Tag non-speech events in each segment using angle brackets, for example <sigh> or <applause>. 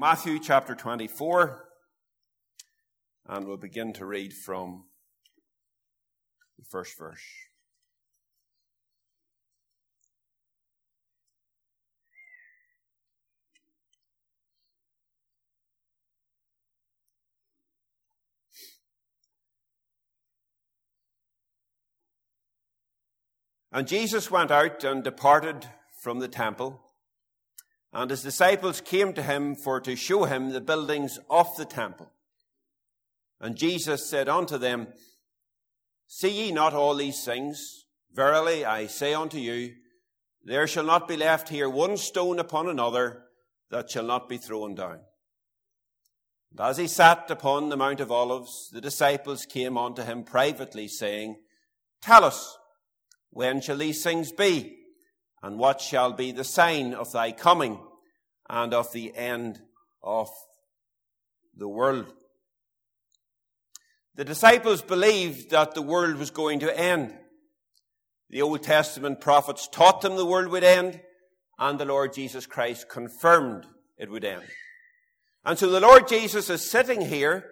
Matthew chapter 24, and we'll begin to read from the first verse. And Jesus went out and departed from the temple. And his disciples came to him for to show him the buildings of the temple. And Jesus said unto them, See ye not all these things? Verily I say unto you, there shall not be left here one stone upon another that shall not be thrown down. And as he sat upon the Mount of Olives, the disciples came unto him privately, saying, Tell us, when shall these things be? And what shall be the sign of thy coming and of the end of the world? The disciples believed that the world was going to end. The Old Testament prophets taught them the world would end, and the Lord Jesus Christ confirmed it would end. And so the Lord Jesus is sitting here,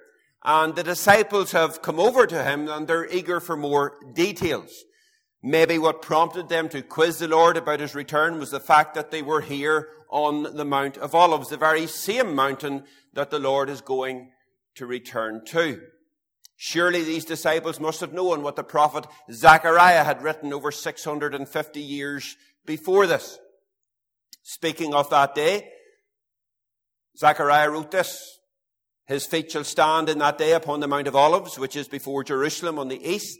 and the disciples have come over to him, and they're eager for more details. Maybe what prompted them to quiz the Lord about his return was the fact that they were here on the Mount of Olives, the very same mountain that the Lord is going to return to. Surely these disciples must have known what the prophet Zechariah had written over 650 years before this. Speaking of that day, Zechariah wrote this. His feet shall stand in that day upon the Mount of Olives, which is before Jerusalem on the east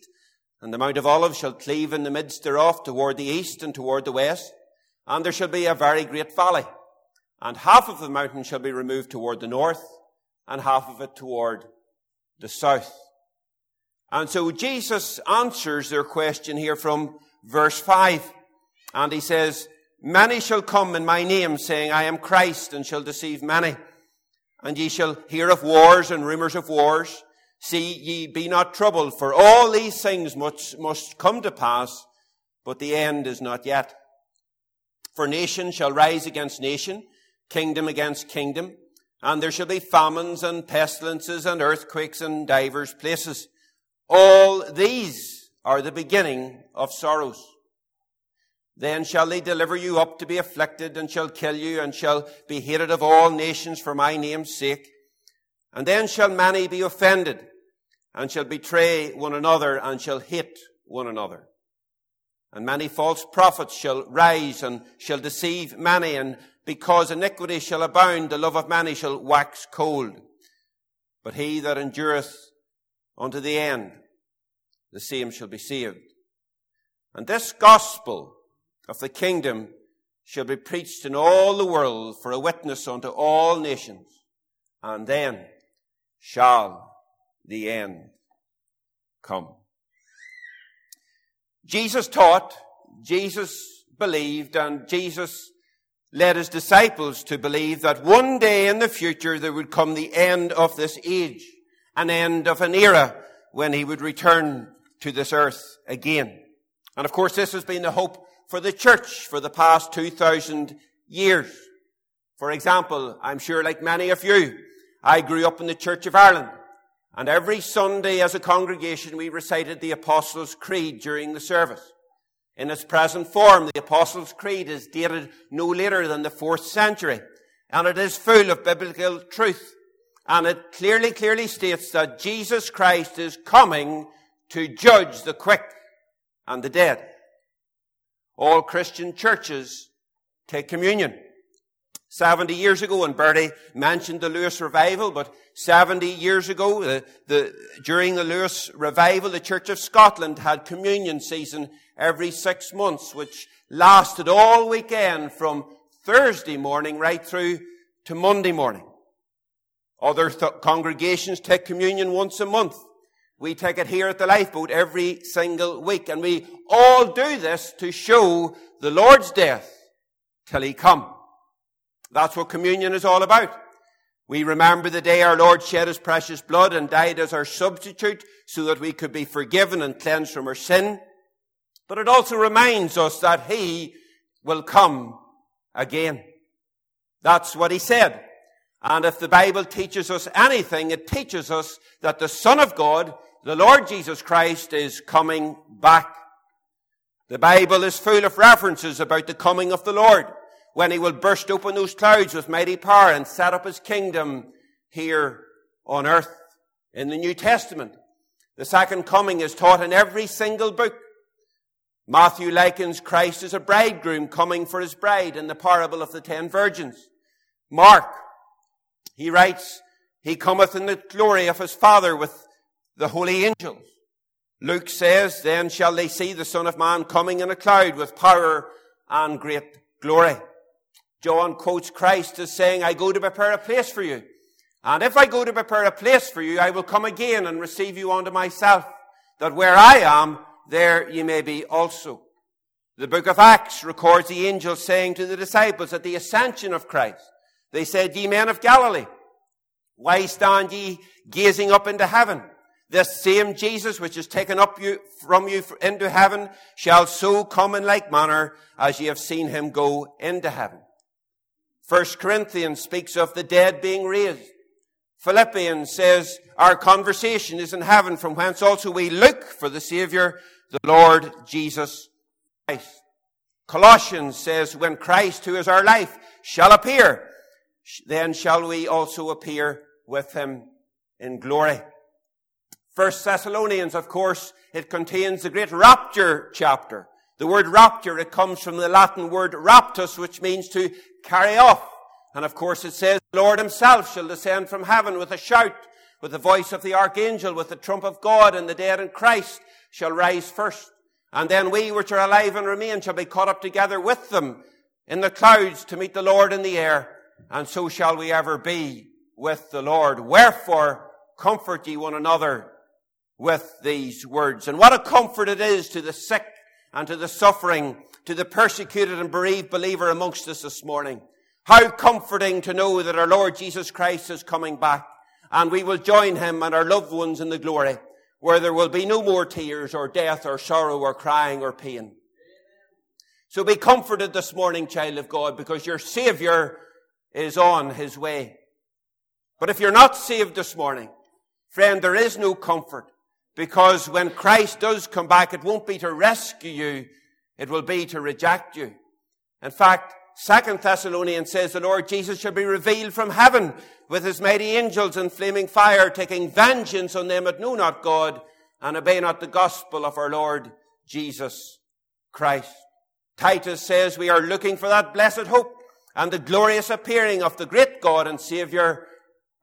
and the Mount of Olives shall cleave in the midst thereof toward the east and toward the west. And there shall be a very great valley. And half of the mountain shall be removed toward the north, and half of it toward the south. And so Jesus answers their question here from verse 5. And he says, Many shall come in my name, saying, I am Christ, and shall deceive many. And ye shall hear of wars and rumors of wars. See ye be not troubled, for all these things must, must come to pass, but the end is not yet. For nation shall rise against nation, kingdom against kingdom, and there shall be famines and pestilences and earthquakes in divers places. All these are the beginning of sorrows. Then shall they deliver you up to be afflicted and shall kill you and shall be hated of all nations for my name's sake. And then shall many be offended and shall betray one another and shall hate one another. And many false prophets shall rise and shall deceive many, and because iniquity shall abound, the love of many shall wax cold. But he that endureth unto the end, the same shall be saved. And this gospel of the kingdom shall be preached in all the world for a witness unto all nations, and then shall the end come. Jesus taught, Jesus believed, and Jesus led his disciples to believe that one day in the future there would come the end of this age, an end of an era when he would return to this earth again. And of course, this has been the hope for the church for the past 2,000 years. For example, I'm sure like many of you, I grew up in the Church of Ireland. And every Sunday as a congregation, we recited the Apostles' Creed during the service. In its present form, the Apostles' Creed is dated no later than the fourth century. And it is full of biblical truth. And it clearly, clearly states that Jesus Christ is coming to judge the quick and the dead. All Christian churches take communion. 70 years ago, and Bertie mentioned the Lewis revival, but 70 years ago, the, the, during the Lewis revival, the Church of Scotland had communion season every six months, which lasted all weekend from Thursday morning right through to Monday morning. Other th- congregations take communion once a month. We take it here at the lifeboat every single week, and we all do this to show the Lord's death till He come. That's what communion is all about. We remember the day our Lord shed his precious blood and died as our substitute so that we could be forgiven and cleansed from our sin. But it also reminds us that he will come again. That's what he said. And if the Bible teaches us anything, it teaches us that the Son of God, the Lord Jesus Christ, is coming back. The Bible is full of references about the coming of the Lord, when he will burst open those clouds with mighty power and set up his kingdom here on earth. In the New Testament, the second coming is taught in every single book. Matthew likens Christ as a bridegroom coming for his bride in the parable of the ten virgins. Mark, he writes, he cometh in the glory of his Father with the holy angels. Luke says, then shall they see the Son of Man coming in a cloud with power and great glory. John quotes Christ as saying, I go to prepare a place for you. And if I go to prepare a place for you, I will come again and receive you unto myself, that where I am, there ye may be also. The book of Acts records the angels saying to the disciples at the ascension of Christ, they said, Ye men of Galilee, why stand ye gazing up into heaven? This same Jesus which is taken up you, from you into heaven shall so come in like manner as ye have seen him go into heaven. First Corinthians speaks of the dead being raised. Philippians says our conversation is in heaven from whence also we look for the Savior, the Lord Jesus Christ. Colossians says when Christ, who is our life, shall appear, then shall we also appear with him in glory. First Thessalonians, of course, it contains the great rapture chapter. The word rapture, it comes from the Latin word raptus, which means to carry off. And of course it says, the Lord himself shall descend from heaven with a shout, with the voice of the archangel, with the trump of God, and the dead in Christ shall rise first. And then we which are alive and remain shall be caught up together with them in the clouds to meet the Lord in the air. And so shall we ever be with the Lord. Wherefore, comfort ye one another with these words. And what a comfort it is to the sick and to the suffering, to the persecuted and bereaved believer amongst us this morning. How comforting to know that our Lord Jesus Christ is coming back and we will join him and our loved ones in the glory where there will be no more tears or death or sorrow or crying or pain. So be comforted this morning, child of God, because your Savior is on his way. But if you're not saved this morning, friend, there is no comfort because when Christ does come back, it won't be to rescue you. It will be to reject you. In fact, Second Thessalonians says the Lord Jesus shall be revealed from heaven with his mighty angels in flaming fire, taking vengeance on them that know not God and obey not the gospel of our Lord Jesus Christ. Titus says we are looking for that blessed hope and the glorious appearing of the great God and Savior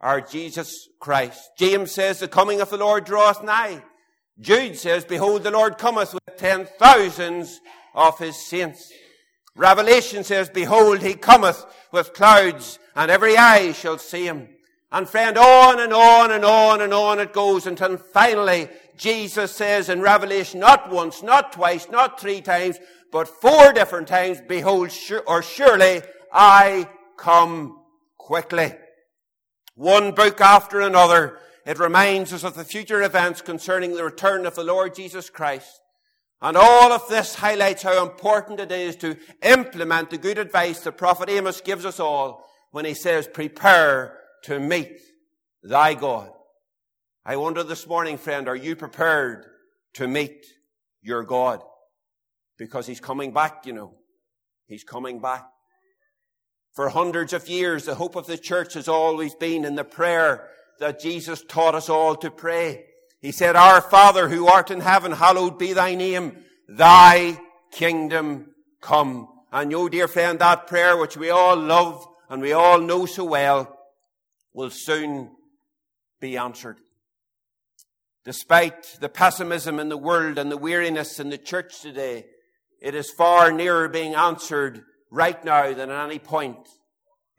our Jesus Christ. James says, the coming of the Lord draweth nigh. Jude says, behold, the Lord cometh with ten thousands of his saints. Revelation says, behold, he cometh with clouds and every eye shall see him. And friend, on and on and on and on it goes until finally Jesus says in Revelation, not once, not twice, not three times, but four different times, behold, or surely I come quickly. One book after another, it reminds us of the future events concerning the return of the Lord Jesus Christ. And all of this highlights how important it is to implement the good advice the prophet Amos gives us all when he says, prepare to meet thy God. I wonder this morning, friend, are you prepared to meet your God? Because he's coming back, you know. He's coming back. For hundreds of years, the hope of the church has always been in the prayer that Jesus taught us all to pray. He said, Our Father who art in heaven, hallowed be thy name. Thy kingdom come. And you, dear friend, that prayer which we all love and we all know so well will soon be answered. Despite the pessimism in the world and the weariness in the church today, it is far nearer being answered right now than at any point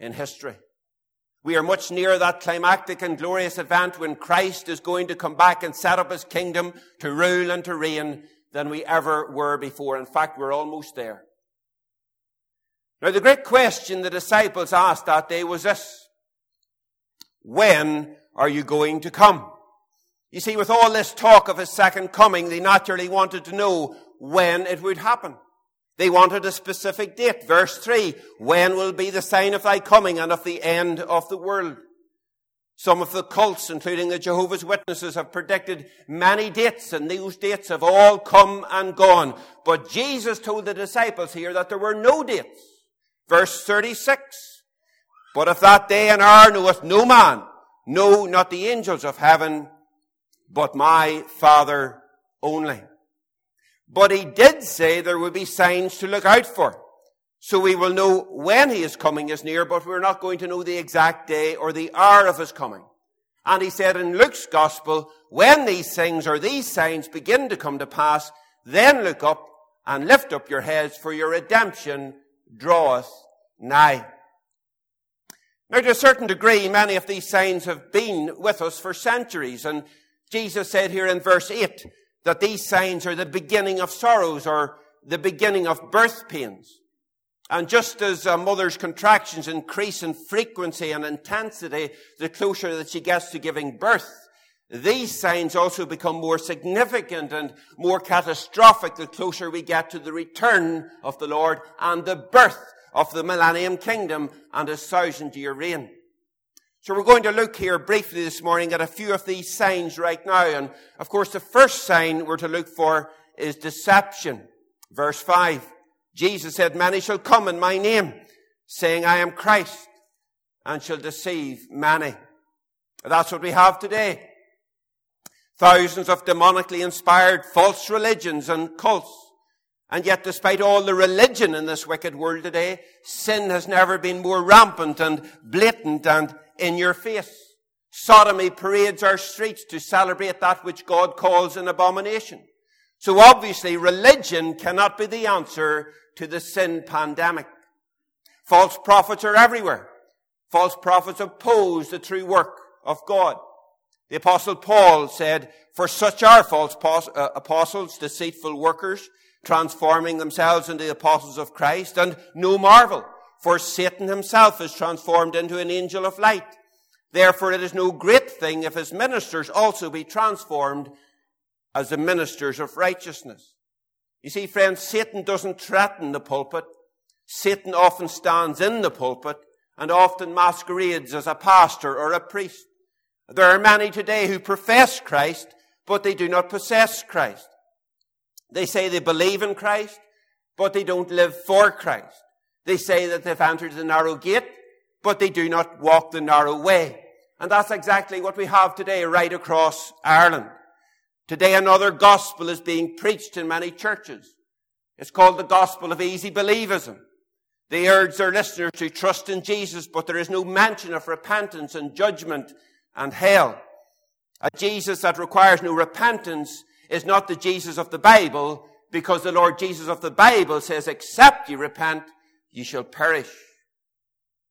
in history. We are much nearer that climactic and glorious event when Christ is going to come back and set up his kingdom to rule and to reign than we ever were before. In fact, we're almost there. Now, the great question the disciples asked that day was this. When are you going to come? You see, with all this talk of his second coming, they naturally wanted to know when it would happen. They wanted a specific date. Verse 3, when will be the sign of thy coming and of the end of the world? Some of the cults, including the Jehovah's Witnesses, have predicted many dates, and those dates have all come and gone. But Jesus told the disciples here that there were no dates. Verse 36, But of that day and hour knoweth no man, no, not the angels of heaven, but my Father only. But he did say there would be signs to look out for. So we will know when he is coming is near, but we're not going to know the exact day or the hour of his coming. And he said in Luke's gospel, when these things or these signs begin to come to pass, then look up and lift up your heads for your redemption draweth nigh. Now to a certain degree, many of these signs have been with us for centuries. And Jesus said here in verse 8, that these signs are the beginning of sorrows or the beginning of birth pains. And just as a mother's contractions increase in frequency and intensity the closer that she gets to giving birth, these signs also become more significant and more catastrophic the closer we get to the return of the Lord and the birth of the millennium kingdom and his thousand year reign. So we're going to look here briefly this morning at a few of these signs right now. And of course, the first sign we're to look for is deception. Verse 5. Jesus said, Many shall come in my name, saying, I am Christ, and shall deceive many. That's what we have today. Thousands of demonically inspired false religions and cults. And yet, despite all the religion in this wicked world today, sin has never been more rampant and blatant and in your face. Sodomy parades our streets to celebrate that which God calls an abomination. So obviously religion cannot be the answer to the sin pandemic. False prophets are everywhere. False prophets oppose the true work of God. The apostle Paul said, for such are false uh, apostles, deceitful workers, transforming themselves into the apostles of Christ, and no marvel. For Satan himself is transformed into an angel of light. Therefore, it is no great thing if his ministers also be transformed as the ministers of righteousness. You see, friends, Satan doesn't threaten the pulpit. Satan often stands in the pulpit and often masquerades as a pastor or a priest. There are many today who profess Christ, but they do not possess Christ. They say they believe in Christ, but they don't live for Christ. They say that they've entered the narrow gate, but they do not walk the narrow way. And that's exactly what we have today right across Ireland. Today another gospel is being preached in many churches. It's called the gospel of easy believism. They urge their listeners to trust in Jesus, but there is no mention of repentance and judgment and hell. A Jesus that requires no repentance is not the Jesus of the Bible, because the Lord Jesus of the Bible says, except you repent, ye shall perish.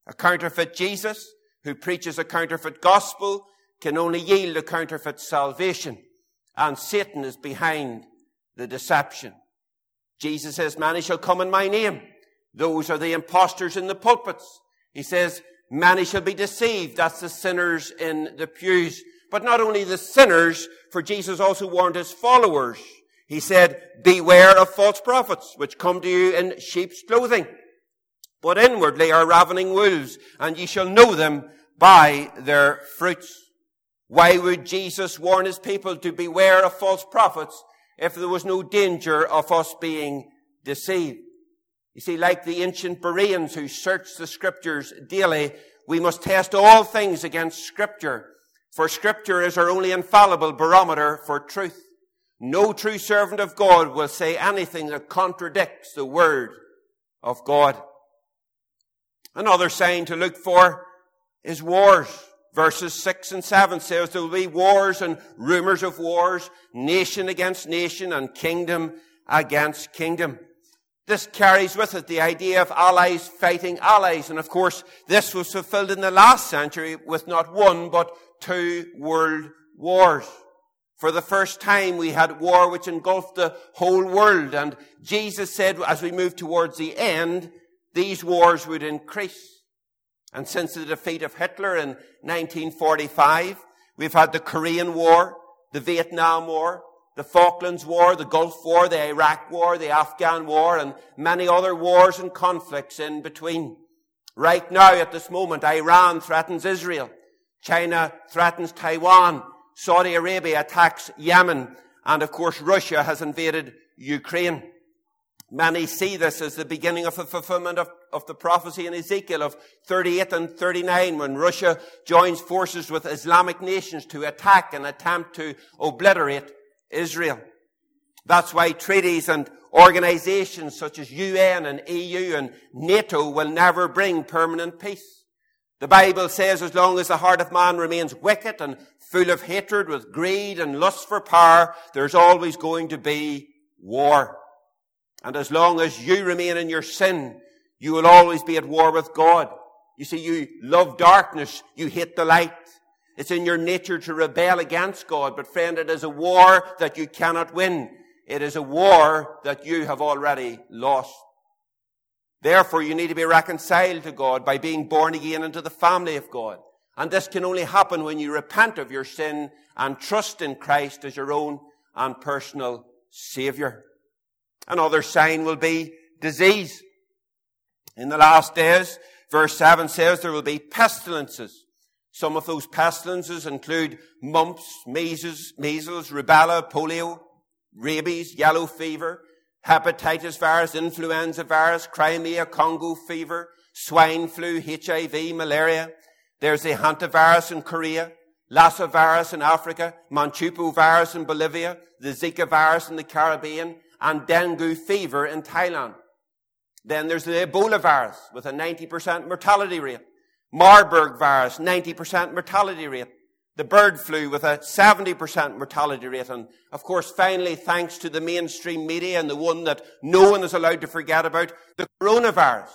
A counterfeit Jesus who preaches a counterfeit gospel can only yield a counterfeit salvation. And Satan is behind the deception. Jesus says, many shall come in my name. Those are the impostors in the pulpits. He says, many shall be deceived. That's the sinners in the pews. But not only the sinners, for Jesus also warned his followers. He said, beware of false prophets, which come to you in sheep's clothing but inwardly are ravening wolves, and ye shall know them by their fruits. Why would Jesus warn his people to beware of false prophets if there was no danger of us being deceived? You see, like the ancient Bereans who searched the scriptures daily, we must test all things against scripture, for scripture is our only infallible barometer for truth. No true servant of God will say anything that contradicts the word of God. Another sign to look for is wars. Verses 6 and 7 says there will be wars and rumors of wars, nation against nation and kingdom against kingdom. This carries with it the idea of allies fighting allies. And of course, this was fulfilled in the last century with not one, but two world wars. For the first time, we had war which engulfed the whole world. And Jesus said, as we move towards the end, these wars would increase. And since the defeat of Hitler in 1945, we've had the Korean War, the Vietnam War, the Falklands War, the Gulf War, the Iraq War, the Afghan War, and many other wars and conflicts in between. Right now, at this moment, Iran threatens Israel. China threatens Taiwan. Saudi Arabia attacks Yemen. And of course, Russia has invaded Ukraine. Many see this as the beginning of the fulfillment of, of the prophecy in Ezekiel of 38 and 39 when Russia joins forces with Islamic nations to attack and attempt to obliterate Israel. That's why treaties and organizations such as UN and EU and NATO will never bring permanent peace. The Bible says as long as the heart of man remains wicked and full of hatred with greed and lust for power, there's always going to be war. And as long as you remain in your sin, you will always be at war with God. You see, you love darkness, you hate the light. It's in your nature to rebel against God, but friend, it is a war that you cannot win. It is a war that you have already lost. Therefore, you need to be reconciled to God by being born again into the family of God. And this can only happen when you repent of your sin and trust in Christ as your own and personal Savior. Another sign will be disease. In the last days, verse 7 says there will be pestilences. Some of those pestilences include mumps, measles, measles, rubella, polio, rabies, yellow fever, hepatitis virus, influenza virus, Crimea, Congo fever, swine flu, HIV, malaria. There's the hantavirus in Korea, Lassa virus in Africa, Machupo virus in Bolivia, the Zika virus in the Caribbean, and dengue fever in Thailand. Then there's the Ebola virus with a 90% mortality rate. Marburg virus, 90% mortality rate. The bird flu with a 70% mortality rate. And of course, finally, thanks to the mainstream media and the one that no one is allowed to forget about, the coronavirus.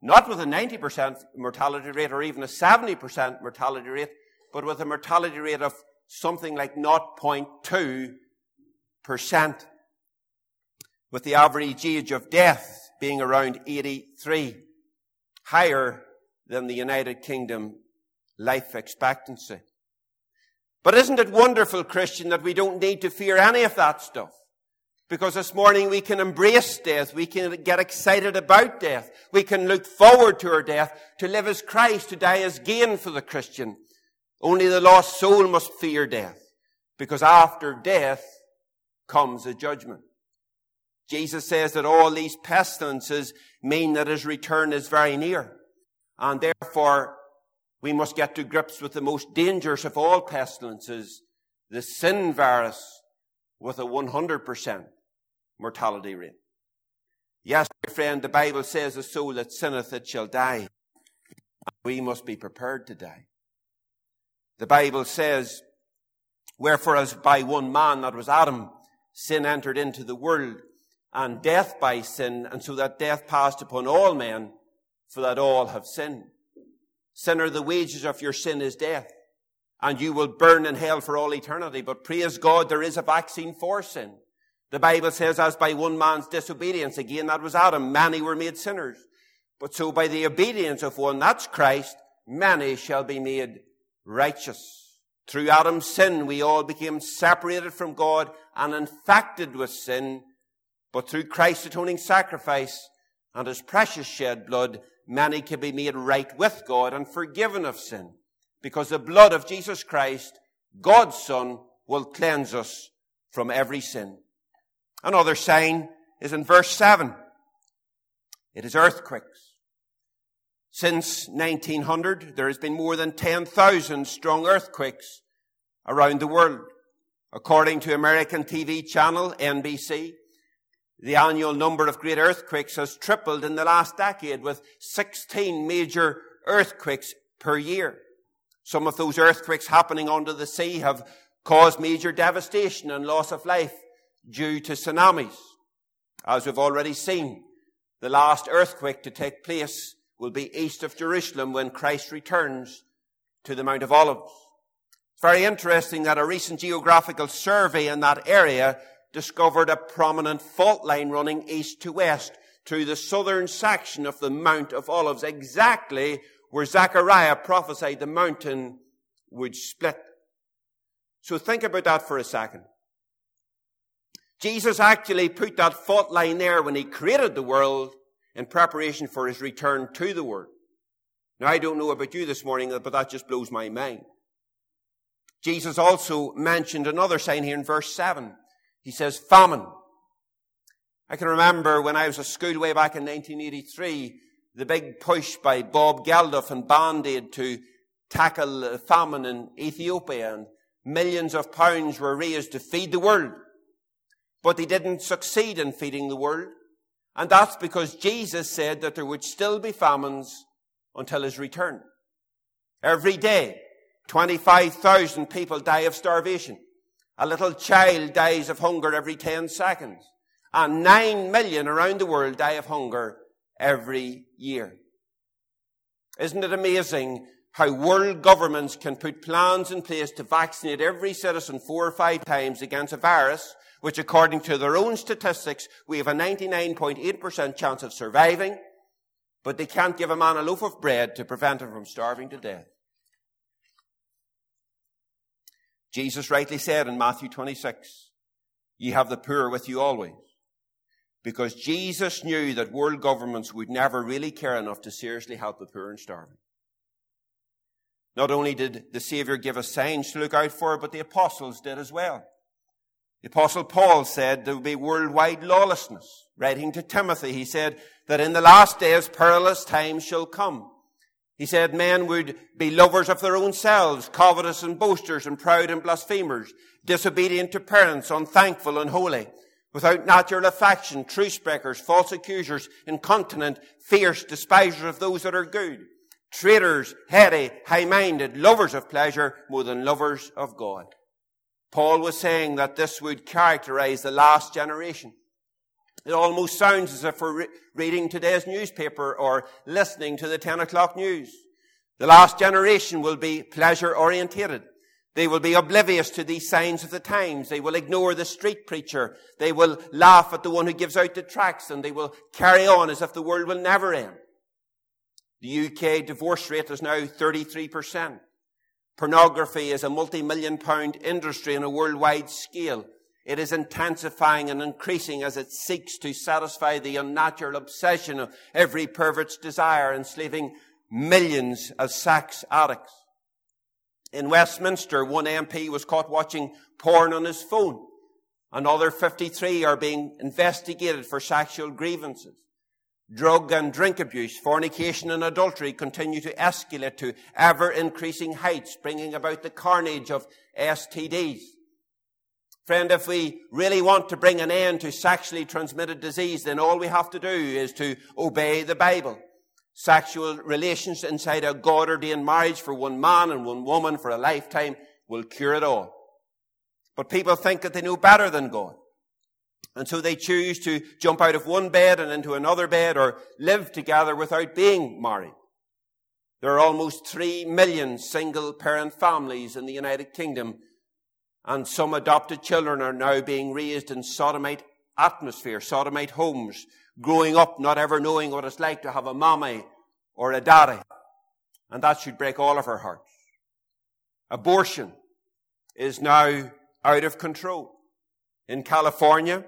Not with a 90% mortality rate or even a 70% mortality rate, but with a mortality rate of something like 0.2%. With the average age of death being around 83. Higher than the United Kingdom life expectancy. But isn't it wonderful, Christian, that we don't need to fear any of that stuff? Because this morning we can embrace death. We can get excited about death. We can look forward to our death. To live as Christ, to die as gain for the Christian. Only the lost soul must fear death. Because after death comes a judgment. Jesus says that all these pestilences mean that his return is very near. And therefore, we must get to grips with the most dangerous of all pestilences, the sin virus with a 100% mortality rate. Yes, my friend, the Bible says the soul that sinneth it shall die. And we must be prepared to die. The Bible says, Wherefore as by one man, that was Adam, sin entered into the world, and death by sin, and so that death passed upon all men, for that all have sinned. Sinner, the wages of your sin is death, and you will burn in hell for all eternity. But praise God, there is a vaccine for sin. The Bible says, as by one man's disobedience, again, that was Adam, many were made sinners. But so by the obedience of one, that's Christ, many shall be made righteous. Through Adam's sin, we all became separated from God and infected with sin. But through Christ's atoning sacrifice and his precious shed blood, many can be made right with God and forgiven of sin. Because the blood of Jesus Christ, God's Son, will cleanse us from every sin. Another sign is in verse 7. It is earthquakes. Since 1900, there has been more than 10,000 strong earthquakes around the world. According to American TV channel NBC, the annual number of great earthquakes has tripled in the last decade with 16 major earthquakes per year. Some of those earthquakes happening under the sea have caused major devastation and loss of life due to tsunamis. As we've already seen, the last earthquake to take place will be east of Jerusalem when Christ returns to the Mount of Olives. It's very interesting that a recent geographical survey in that area discovered a prominent fault line running east to west through the southern section of the Mount of Olives, exactly where Zechariah prophesied the mountain would split. So think about that for a second. Jesus actually put that fault line there when he created the world in preparation for his return to the world. Now, I don't know about you this morning, but that just blows my mind. Jesus also mentioned another sign here in verse 7. He says, famine. I can remember when I was at school way back in 1983, the big push by Bob Geldof and Band Aid to tackle famine in Ethiopia and millions of pounds were raised to feed the world. But they didn't succeed in feeding the world. And that's because Jesus said that there would still be famines until his return. Every day, 25,000 people die of starvation. A little child dies of hunger every 10 seconds. And 9 million around the world die of hunger every year. Isn't it amazing how world governments can put plans in place to vaccinate every citizen four or five times against a virus, which according to their own statistics, we have a 99.8% chance of surviving, but they can't give a man a loaf of bread to prevent him from starving to death. Jesus rightly said in Matthew 26, Ye have the poor with you always. Because Jesus knew that world governments would never really care enough to seriously help the poor and starving. Not only did the Savior give us signs to look out for, but the apostles did as well. The apostle Paul said there would be worldwide lawlessness. Writing to Timothy, he said that in the last days perilous times shall come. He said men would be lovers of their own selves, covetous and boasters and proud and blasphemers, disobedient to parents, unthankful and holy, without natural affection, truce breakers, false accusers, incontinent, fierce, despisers of those that are good, traitors, heady, high-minded, lovers of pleasure more than lovers of God. Paul was saying that this would characterize the last generation. It almost sounds as if we're re- reading today's newspaper or listening to the 10 o'clock news. The last generation will be pleasure orientated. They will be oblivious to these signs of the times. They will ignore the street preacher. They will laugh at the one who gives out the tracts and they will carry on as if the world will never end. The UK divorce rate is now 33%. Pornography is a multi-million pound industry on a worldwide scale. It is intensifying and increasing as it seeks to satisfy the unnatural obsession of every pervert's desire, enslaving millions as sex addicts. In Westminster, one MP was caught watching porn on his phone. Another 53 are being investigated for sexual grievances. Drug and drink abuse, fornication and adultery continue to escalate to ever increasing heights, bringing about the carnage of STDs. Friend, if we really want to bring an end to sexually transmitted disease, then all we have to do is to obey the Bible. Sexual relations inside a God ordained marriage for one man and one woman for a lifetime will cure it all. But people think that they know better than God. And so they choose to jump out of one bed and into another bed or live together without being married. There are almost three million single parent families in the United Kingdom and some adopted children are now being raised in sodomite atmosphere, sodomite homes, growing up not ever knowing what it's like to have a mommy or a daddy. And that should break all of our hearts. Abortion is now out of control. In California,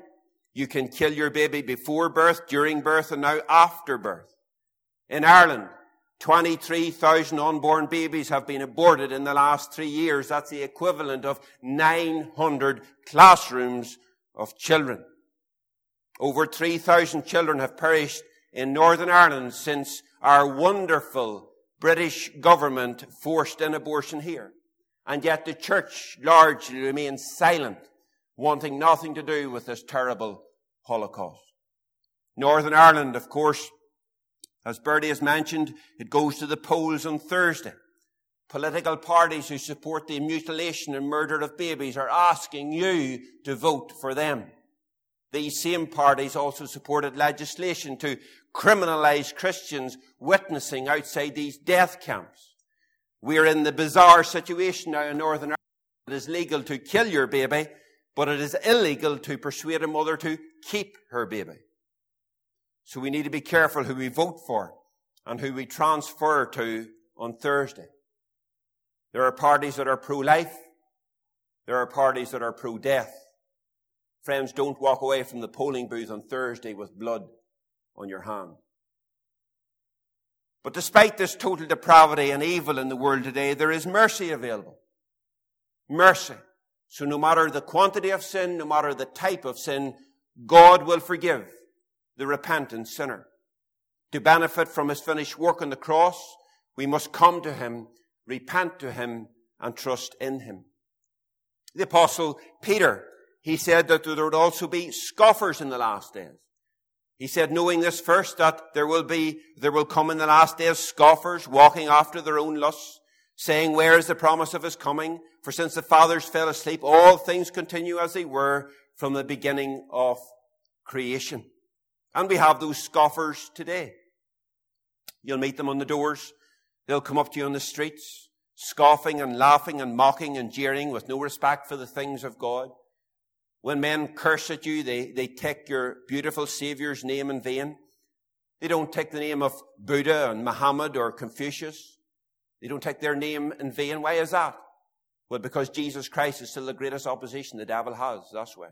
you can kill your baby before birth, during birth, and now after birth. In Ireland, 23,000 unborn babies have been aborted in the last three years. That's the equivalent of 900 classrooms of children. Over 3,000 children have perished in Northern Ireland since our wonderful British government forced an abortion here. And yet the church largely remains silent wanting nothing to do with this terrible Holocaust. Northern Ireland, of course, as Bertie has mentioned, it goes to the polls on Thursday. Political parties who support the mutilation and murder of babies are asking you to vote for them. These same parties also supported legislation to criminalize Christians witnessing outside these death camps. We're in the bizarre situation now in Northern Ireland. It is legal to kill your baby but it is illegal to persuade a mother to keep her baby. So we need to be careful who we vote for and who we transfer to on Thursday. There are parties that are pro-life. There are parties that are pro-death. Friends, don't walk away from the polling booth on Thursday with blood on your hand. But despite this total depravity and evil in the world today, there is mercy available. Mercy. So no matter the quantity of sin, no matter the type of sin, God will forgive the repentant sinner. To benefit from his finished work on the cross, we must come to him, repent to him, and trust in him. The apostle Peter, he said that there would also be scoffers in the last days. He said, knowing this first, that there will be, there will come in the last days scoffers walking after their own lusts, saying, where is the promise of his coming? For since the fathers fell asleep, all things continue as they were from the beginning of creation. And we have those scoffers today. You'll meet them on the doors. They'll come up to you on the streets, scoffing and laughing and mocking and jeering with no respect for the things of God. When men curse at you, they, they take your beautiful Savior's name in vain. They don't take the name of Buddha and Muhammad or Confucius. They don't take their name in vain. Why is that? Well, because Jesus Christ is still the greatest opposition the devil has. That's why.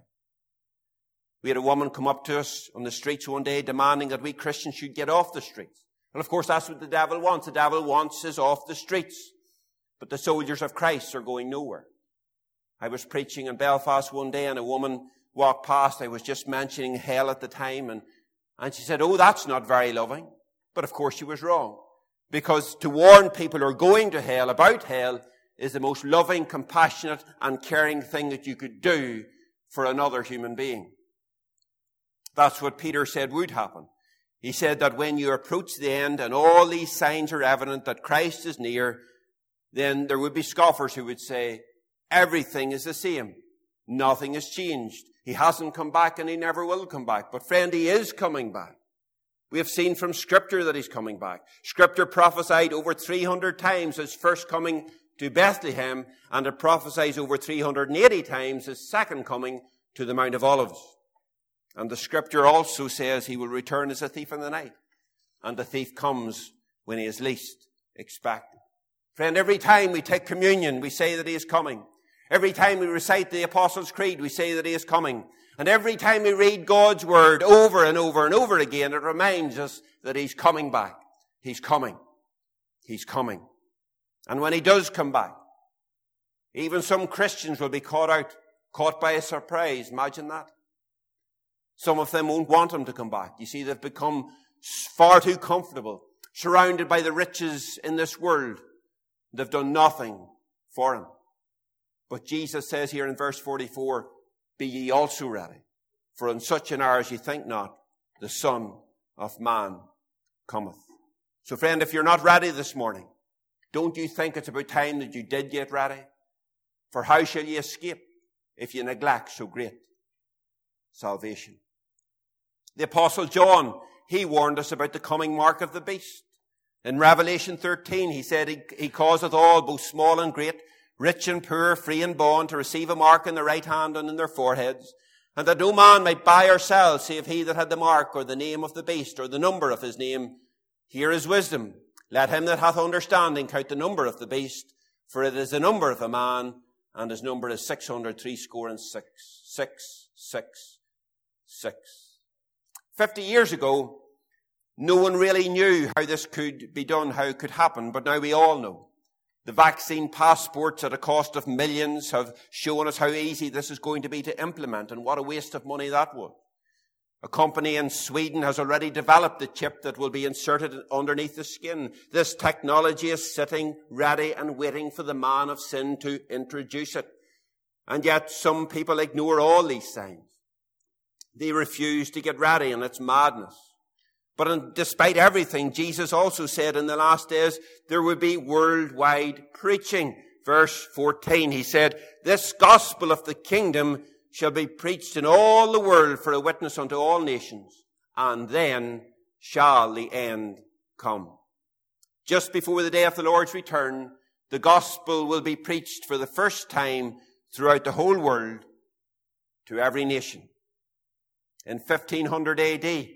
We had a woman come up to us on the streets one day demanding that we Christians should get off the streets. And of course, that's what the devil wants. The devil wants us off the streets. But the soldiers of Christ are going nowhere. I was preaching in Belfast one day and a woman walked past. I was just mentioning hell at the time and, and she said, Oh, that's not very loving. But of course she was wrong. Because to warn people who are going to hell about hell is the most loving, compassionate and caring thing that you could do for another human being. That's what Peter said would happen. He said that when you approach the end and all these signs are evident that Christ is near, then there would be scoffers who would say, Everything is the same. Nothing has changed. He hasn't come back and he never will come back. But friend, he is coming back. We have seen from scripture that he's coming back. Scripture prophesied over 300 times his first coming to Bethlehem and it prophesies over 380 times his second coming to the Mount of Olives. And the scripture also says he will return as a thief in the night. And the thief comes when he is least expected. Friend, every time we take communion, we say that he is coming. Every time we recite the Apostles' Creed, we say that He is coming. And every time we read God's Word over and over and over again, it reminds us that He's coming back. He's coming. He's coming. And when He does come back, even some Christians will be caught out, caught by a surprise. Imagine that. Some of them won't want Him to come back. You see, they've become far too comfortable, surrounded by the riches in this world. They've done nothing for Him. But Jesus says here in verse 44, Be ye also ready, for in such an hour as ye think not, the Son of Man cometh. So friend, if you're not ready this morning, don't you think it's about time that you did get ready? For how shall ye escape if ye neglect so great salvation? The apostle John, he warned us about the coming mark of the beast. In Revelation 13, he said, he, he causeth all, both small and great, rich and poor, free and bond, to receive a mark in their right hand and in their foreheads, and that no man might buy or sell save he that had the mark or the name of the beast or the number of his name. Here is wisdom. Let him that hath understanding count the number of the beast, for it is the number of a man, and his number is six hundred three score and six. Six, six, six. Fifty years ago, no one really knew how this could be done, how it could happen, but now we all know. The vaccine passports at a cost of millions have shown us how easy this is going to be to implement and what a waste of money that was. A company in Sweden has already developed the chip that will be inserted underneath the skin. This technology is sitting ready and waiting for the man of sin to introduce it. And yet some people ignore all these signs. They refuse to get ready and it's madness. But in, despite everything, Jesus also said in the last days there would be worldwide preaching. Verse 14, he said, This gospel of the kingdom shall be preached in all the world for a witness unto all nations, and then shall the end come. Just before the day of the Lord's return, the gospel will be preached for the first time throughout the whole world to every nation. In 1500 AD,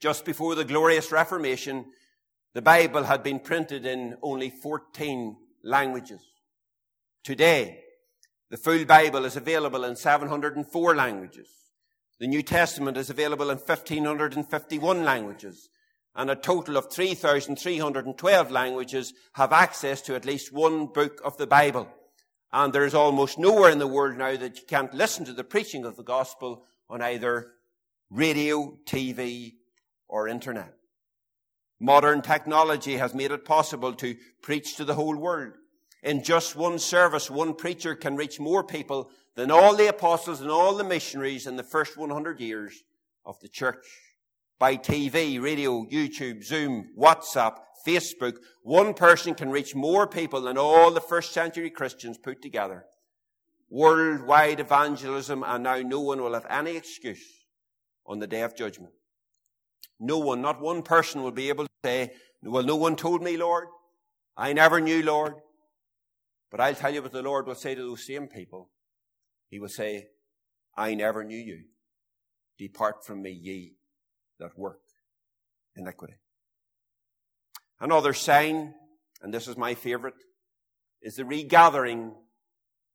just before the glorious Reformation, the Bible had been printed in only 14 languages. Today, The full Bible is available in 704 languages. The New Testament is available in 1551 languages. And a total of 3,312 languages have access to at least one book of the Bible. And there is almost nowhere in the world now that you can't listen to the preaching of the gospel on either radio, TV, or internet. Modern technology has made it possible to preach to the whole world. In just one service, one preacher can reach more people than all the apostles and all the missionaries in the first 100 years of the church. By TV, radio, YouTube, Zoom, WhatsApp, Facebook, one person can reach more people than all the first century Christians put together. Worldwide evangelism, and now no one will have any excuse on the day of judgment. No one, not one person will be able to say, well, no one told me, Lord. I never knew, Lord. But I'll tell you what the Lord will say to those same people. He will say, I never knew you. Depart from me, ye that work iniquity. Another sign, and this is my favorite, is the regathering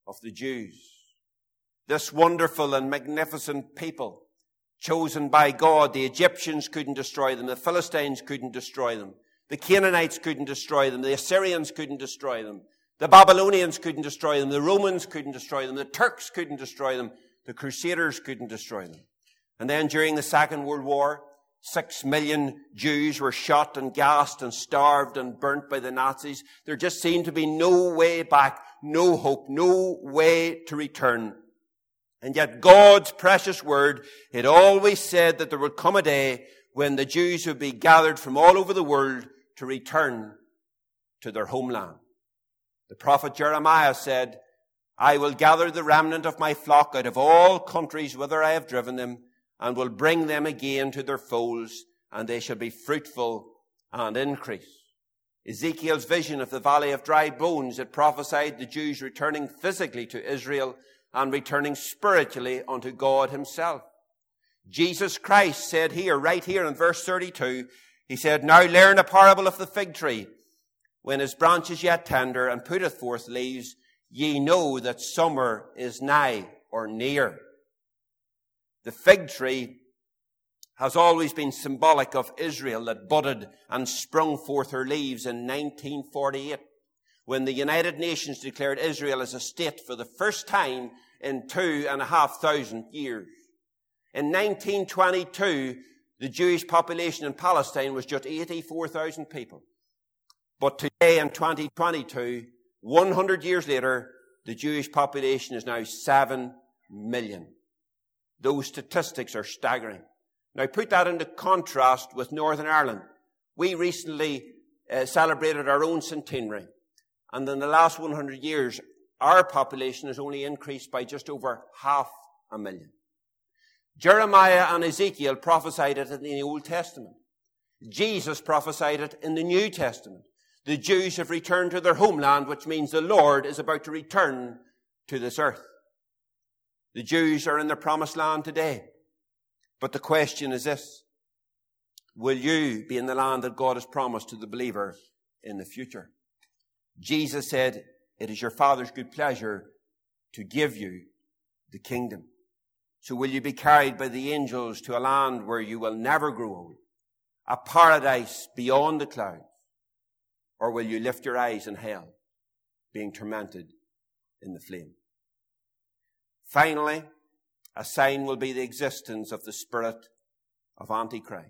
of the Jews. This wonderful and magnificent people chosen by God. The Egyptians couldn't destroy them. The Philistines couldn't destroy them. The Canaanites couldn't destroy them. The Assyrians couldn't destroy them. The Babylonians couldn't destroy them. The Romans couldn't destroy them. The Turks couldn't destroy them. The Crusaders couldn't destroy them. And then during the Second World War, six million Jews were shot and gassed and starved and burnt by the Nazis. There just seemed to be no way back, no hope, no way to return. And yet God's precious word had always said that there would come a day when the Jews would be gathered from all over the world to return to their homeland. The prophet Jeremiah said, I will gather the remnant of my flock out of all countries whither I have driven them, and will bring them again to their folds, and they shall be fruitful and increase. Ezekiel's vision of the valley of dry bones had prophesied the Jews returning physically to Israel and returning spiritually unto God himself. Jesus Christ said here, right here in verse 32, he said, Now learn a parable of the fig tree. When his branch is yet tender and putteth forth leaves, ye know that summer is nigh or near. The fig tree has always been symbolic of Israel that budded and sprung forth her leaves in 1948 when the United Nations declared Israel as a state for the first time in two and a half thousand years. In 1922, the Jewish population in Palestine was just 84,000 people. But today in 2022, 100 years later, the Jewish population is now 7 million. Those statistics are staggering. Now put that into contrast with Northern Ireland. We recently uh, celebrated our own centenary. And in the last 100 years, our population has only increased by just over half a million. Jeremiah and Ezekiel prophesied it in the Old Testament. Jesus prophesied it in the New Testament. The Jews have returned to their homeland, which means the Lord is about to return to this earth. The Jews are in the promised land today. But the question is this. Will you be in the land that God has promised to the believer in the future? Jesus said, it is your Father's good pleasure to give you the kingdom. So will you be carried by the angels to a land where you will never grow old? A paradise beyond the clouds? Or will you lift your eyes in hell, being tormented in the flame? Finally, a sign will be the existence of the spirit of Antichrist.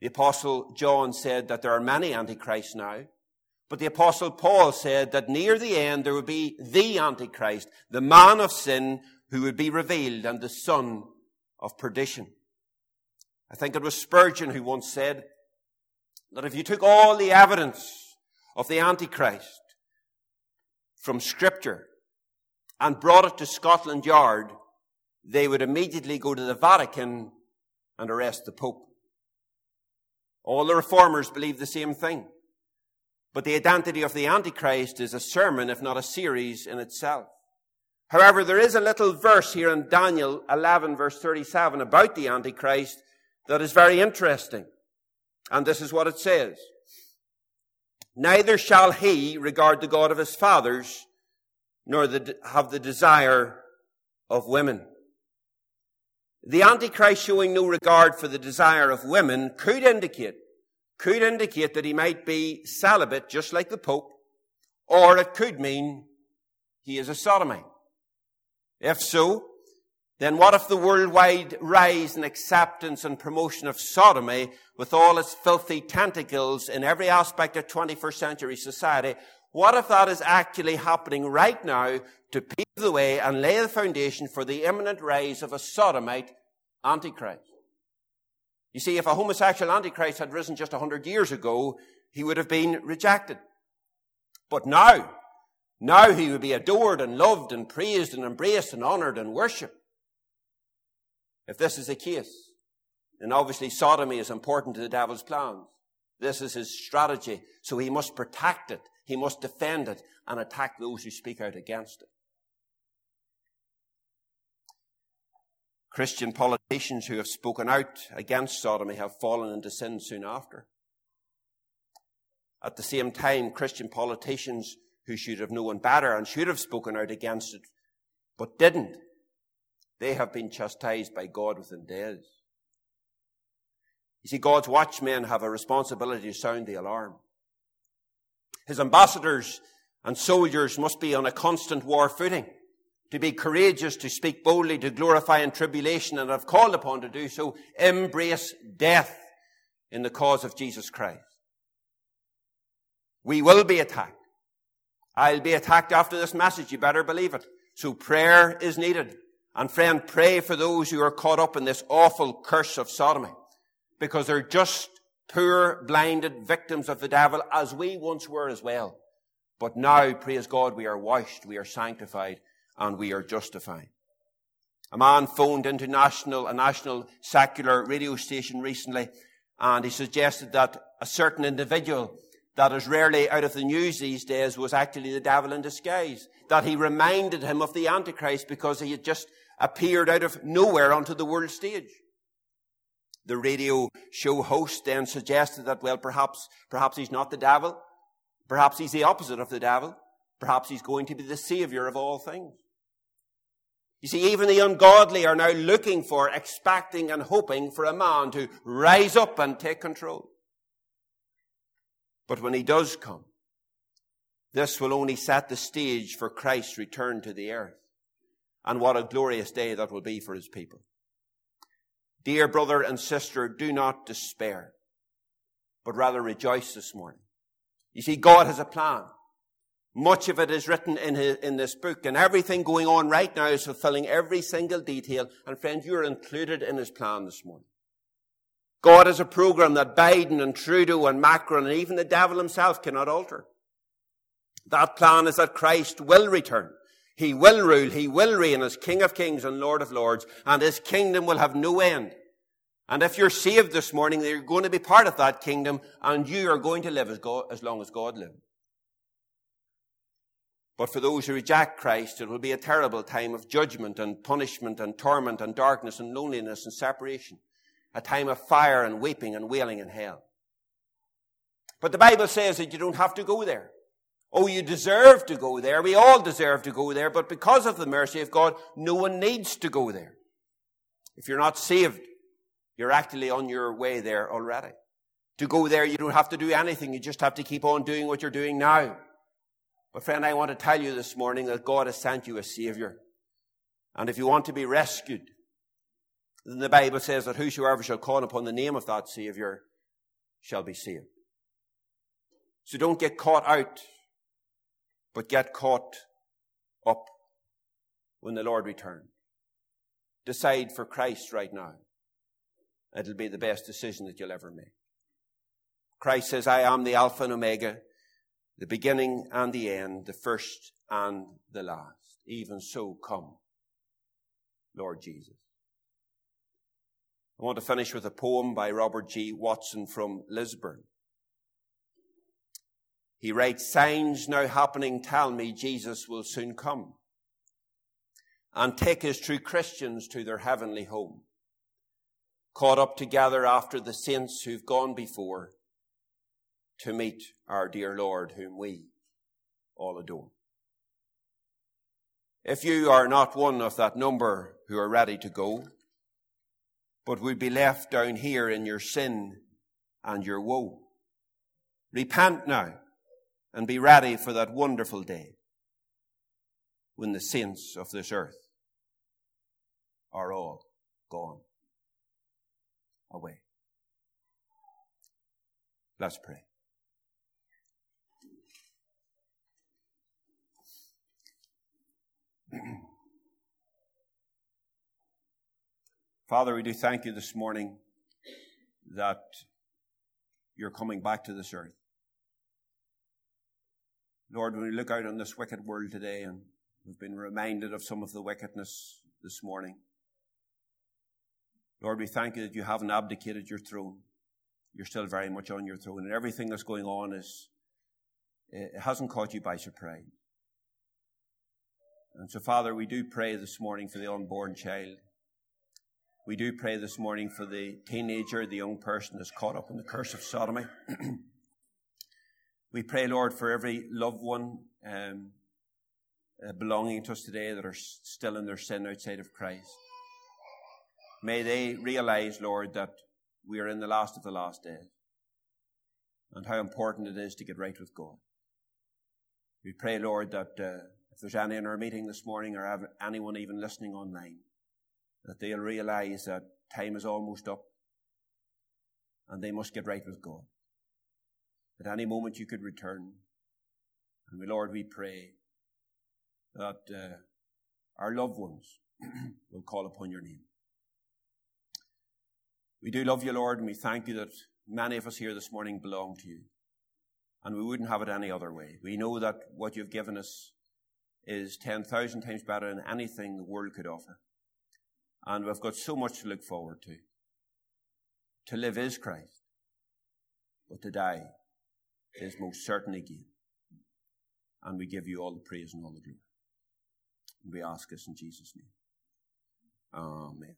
The apostle John said that there are many Antichrists now, but the apostle Paul said that near the end there would be the Antichrist, the man of sin who would be revealed and the son of perdition. I think it was Spurgeon who once said that if you took all the evidence of the Antichrist from scripture and brought it to Scotland Yard, they would immediately go to the Vatican and arrest the Pope. All the reformers believe the same thing. But the identity of the Antichrist is a sermon, if not a series in itself. However, there is a little verse here in Daniel 11 verse 37 about the Antichrist that is very interesting. And this is what it says. Neither shall he regard the God of his fathers, nor the, have the desire of women. The Antichrist showing no regard for the desire of women could indicate, could indicate that he might be celibate, just like the Pope, or it could mean he is a sodomite. If so, then what if the worldwide rise in acceptance and promotion of sodomy with all its filthy tentacles in every aspect of 21st century society, what if that is actually happening right now to pave the way and lay the foundation for the imminent rise of a sodomite antichrist? You see, if a homosexual antichrist had risen just a hundred years ago, he would have been rejected. But now, now he would be adored and loved and praised and embraced and honored and worshipped. If this is the case, then obviously sodomy is important to the devil's plans. This is his strategy. So he must protect it. He must defend it and attack those who speak out against it. Christian politicians who have spoken out against sodomy have fallen into sin soon after. At the same time, Christian politicians who should have known better and should have spoken out against it, but didn't, they have been chastised by God within days. You see, God's watchmen have a responsibility to sound the alarm. His ambassadors and soldiers must be on a constant war footing, to be courageous, to speak boldly, to glorify in tribulation, and have called upon to do so, embrace death in the cause of Jesus Christ. We will be attacked. I'll be attacked after this message, you better believe it. So prayer is needed. And friend, pray for those who are caught up in this awful curse of sodomy. Because they're just poor, blinded victims of the devil, as we once were as well. But now, praise God, we are washed, we are sanctified, and we are justified. A man phoned into national, a national secular radio station recently, and he suggested that a certain individual that is rarely out of the news these days was actually the devil in disguise. That he reminded him of the Antichrist because he had just appeared out of nowhere onto the world stage. The radio show host then suggested that, well, perhaps, perhaps he's not the devil. Perhaps he's the opposite of the devil. Perhaps he's going to be the savior of all things. You see, even the ungodly are now looking for, expecting and hoping for a man to rise up and take control. But when he does come, this will only set the stage for Christ's return to the earth. And what a glorious day that will be for his people. Dear brother and sister, do not despair, but rather rejoice this morning. You see, God has a plan. Much of it is written in, his, in this book, and everything going on right now is fulfilling every single detail. And friends, you're included in his plan this morning. God has a program that Biden and Trudeau and Macron and even the devil himself cannot alter. That plan is that Christ will return. He will rule. He will reign as King of Kings and Lord of Lords, and His kingdom will have no end. And if you're saved this morning, you're going to be part of that kingdom, and you are going to live as, God, as long as God lives. But for those who reject Christ, it will be a terrible time of judgment and punishment and torment and darkness and loneliness and separation. A time of fire and weeping and wailing in hell. But the Bible says that you don't have to go there. Oh, you deserve to go there. We all deserve to go there, but because of the mercy of God, no one needs to go there. If you're not saved, you're actually on your way there already. To go there, you don't have to do anything. You just have to keep on doing what you're doing now. But friend, I want to tell you this morning that God has sent you a Savior. And if you want to be rescued, then the Bible says that whosoever shall call upon the name of that Savior shall be saved. So don't get caught out but get caught up when the Lord returns. Decide for Christ right now. It'll be the best decision that you'll ever make. Christ says, I am the Alpha and Omega, the beginning and the end, the first and the last. Even so, come, Lord Jesus. I want to finish with a poem by Robert G. Watson from Lisburn. He writes, signs now happening tell me Jesus will soon come and take his true Christians to their heavenly home, caught up together after the saints who've gone before to meet our dear Lord whom we all adore. If you are not one of that number who are ready to go, but would be left down here in your sin and your woe, repent now and be ready for that wonderful day when the saints of this earth are all gone away. Let's pray. <clears throat> Father, we do thank you this morning that you're coming back to this earth. Lord, when we look out on this wicked world today and we've been reminded of some of the wickedness this morning, Lord, we thank you that you haven't abdicated your throne. You're still very much on your throne, and everything that's going on is it hasn't caught you by surprise. And so, Father, we do pray this morning for the unborn child. We do pray this morning for the teenager, the young person that's caught up in the curse of sodomy. <clears throat> we pray, Lord, for every loved one um, uh, belonging to us today that are still in their sin outside of Christ. May they realize, Lord, that we are in the last of the last days and how important it is to get right with God. We pray, Lord, that uh, if there's any in our meeting this morning or anyone even listening online, that they'll realize that time is almost up and they must get right with God. At any moment you could return. And we, Lord, we pray that uh, our loved ones <clears throat> will call upon your name. We do love you, Lord, and we thank you that many of us here this morning belong to you. And we wouldn't have it any other way. We know that what you've given us is 10,000 times better than anything the world could offer. And we've got so much to look forward to. To live is Christ, but to die is most certainly gain. And we give you all the praise and all the glory. We ask this in Jesus' name. Amen.